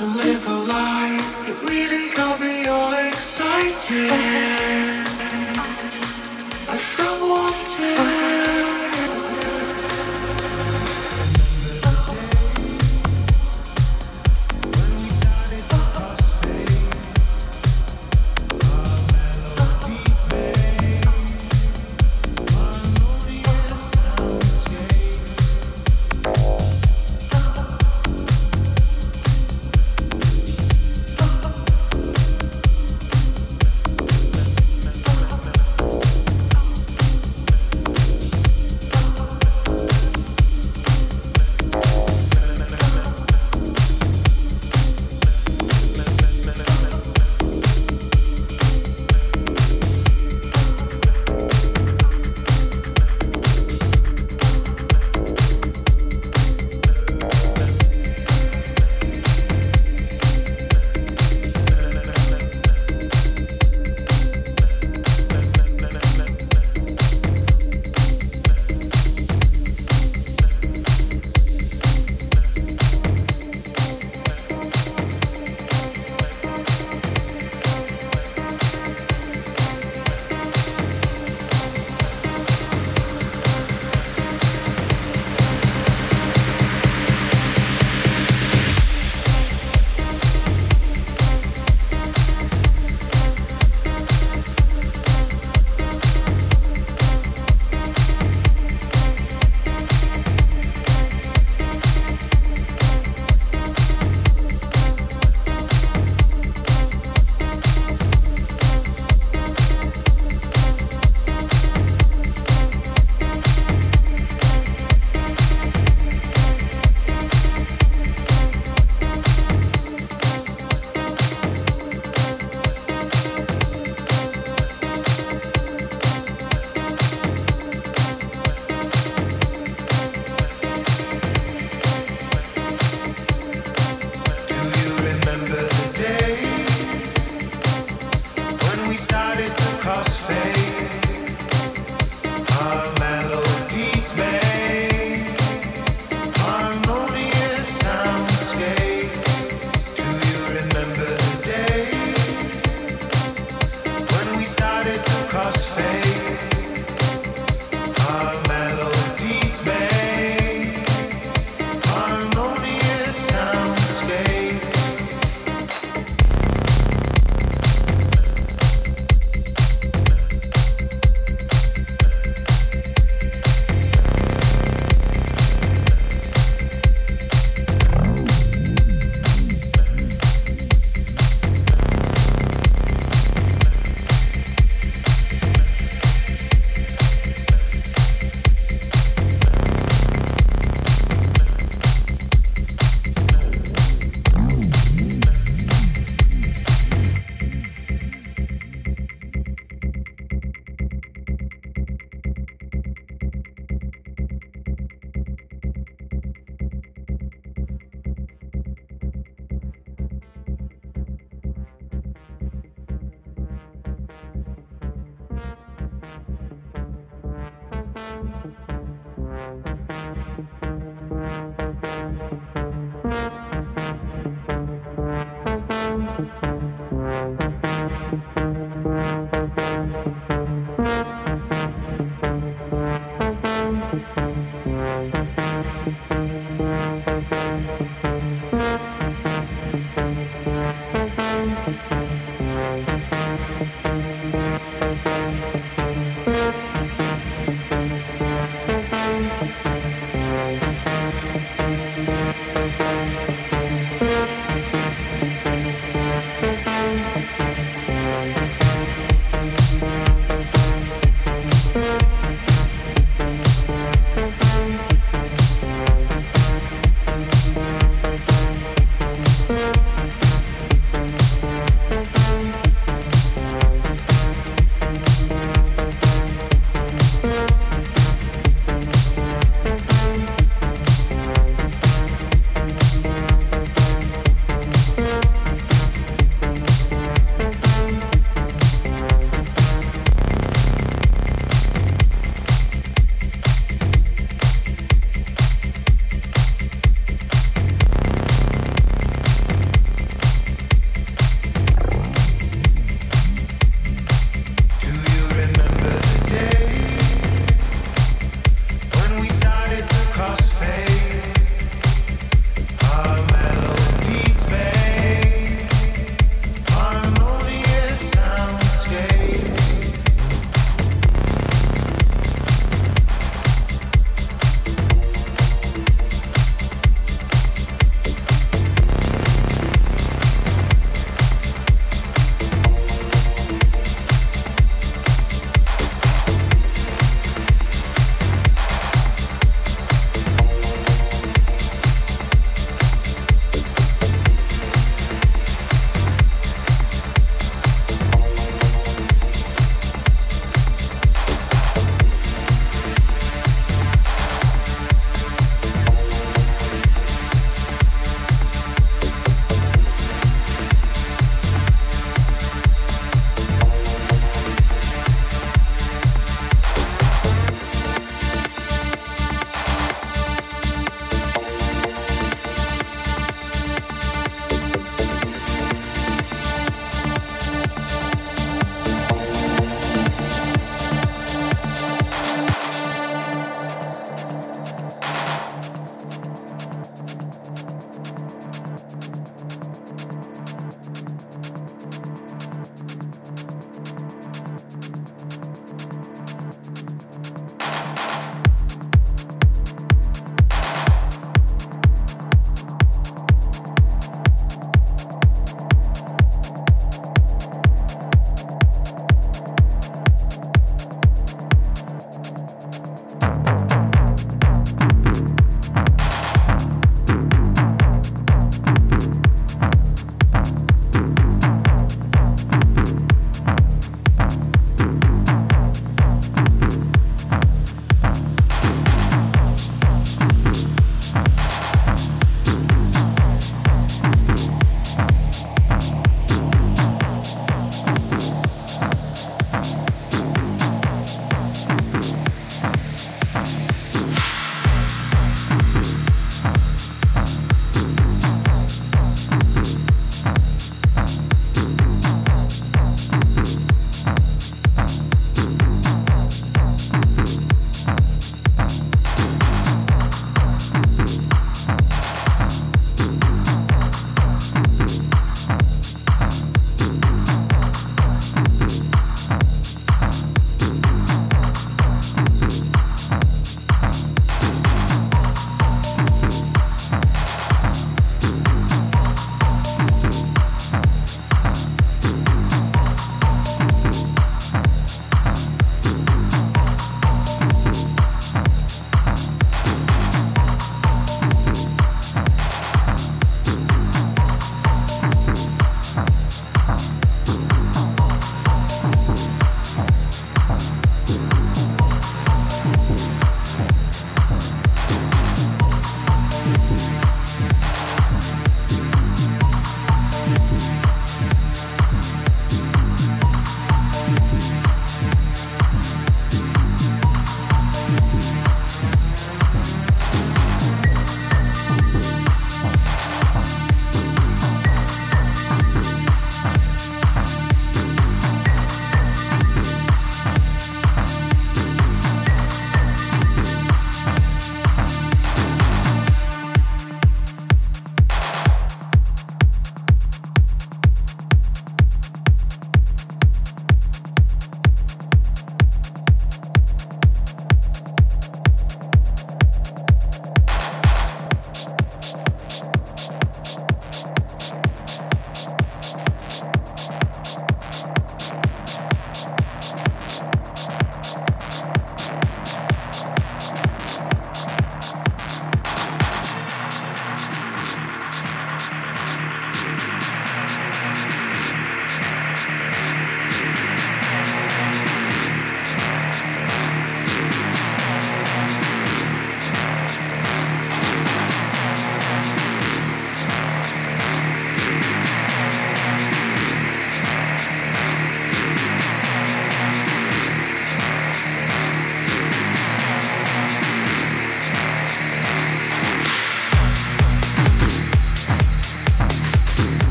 to live a life that really got me all excited. I felt wanted.